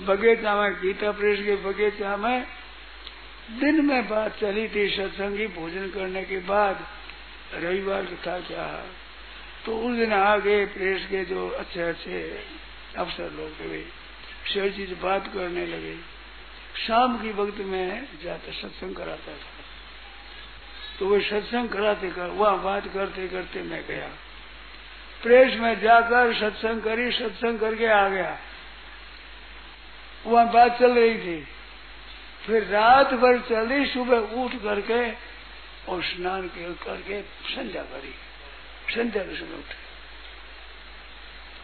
बगीचा में गीता प्रेस के बगीचा में दिन में बात चली थी सत्संगी भोजन करने के बाद, रविवार था क्या? तो उस दिन आ गए प्रेस के जो अच्छे अच्छे अफसर लोग थे शेर चीज़ बात करने लगे। शाम की वक्त में जाकर सत्संग कराता था। तो वो सत्संग कराते कर, वहाँ बात करते करते मैं गया। प्रेस में जाकर सत्संग करी, सत्संग करके आ गया। वहाँ बात चल रही थी। फिर रात भर चली, सुबह उठ करके और स्नान करके संध्या करी। संध्या के समय उठे।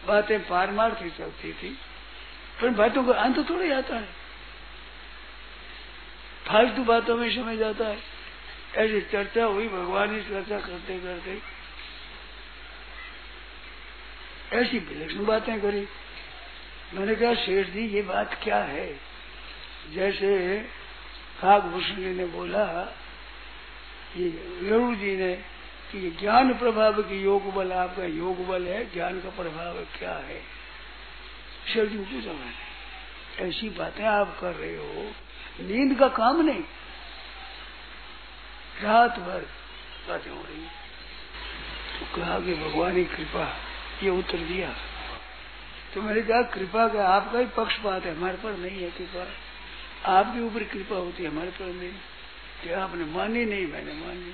बातें पारमार्थी चलती थी। फिर बातों का अंत थोड़ी आता है। फालतू बातों में समय जाता है। ऐसी चर्चा हुई, भगवान की चर्चा करते करते। ऐसी विलक्षण बातें करी। मैंने कहा शेष जी, ये बात क्या है? जैसे काकभूषण जी ने बोला, ये गरुड़ जी ने कि ज्ञान प्रभाव की योग बल आपका योग बल है, ज्ञान का प्रभाव क्या है? शेर जी पूछा, मैंने ऐसी बातें आप कर रहे हो, नींद का काम नहीं, रात भर बातें हो रही तो कहा कि, भगवान की कृपा, ये उत्तर दिया। तो मैंने कहा कृपा का आपका ही पक्षपात है, हमारे पर नहीं है कृपा। आपके ऊपर कृपा होती है, हमारे पर नहीं। क्या आपने मानी नहीं? मैंने मानी।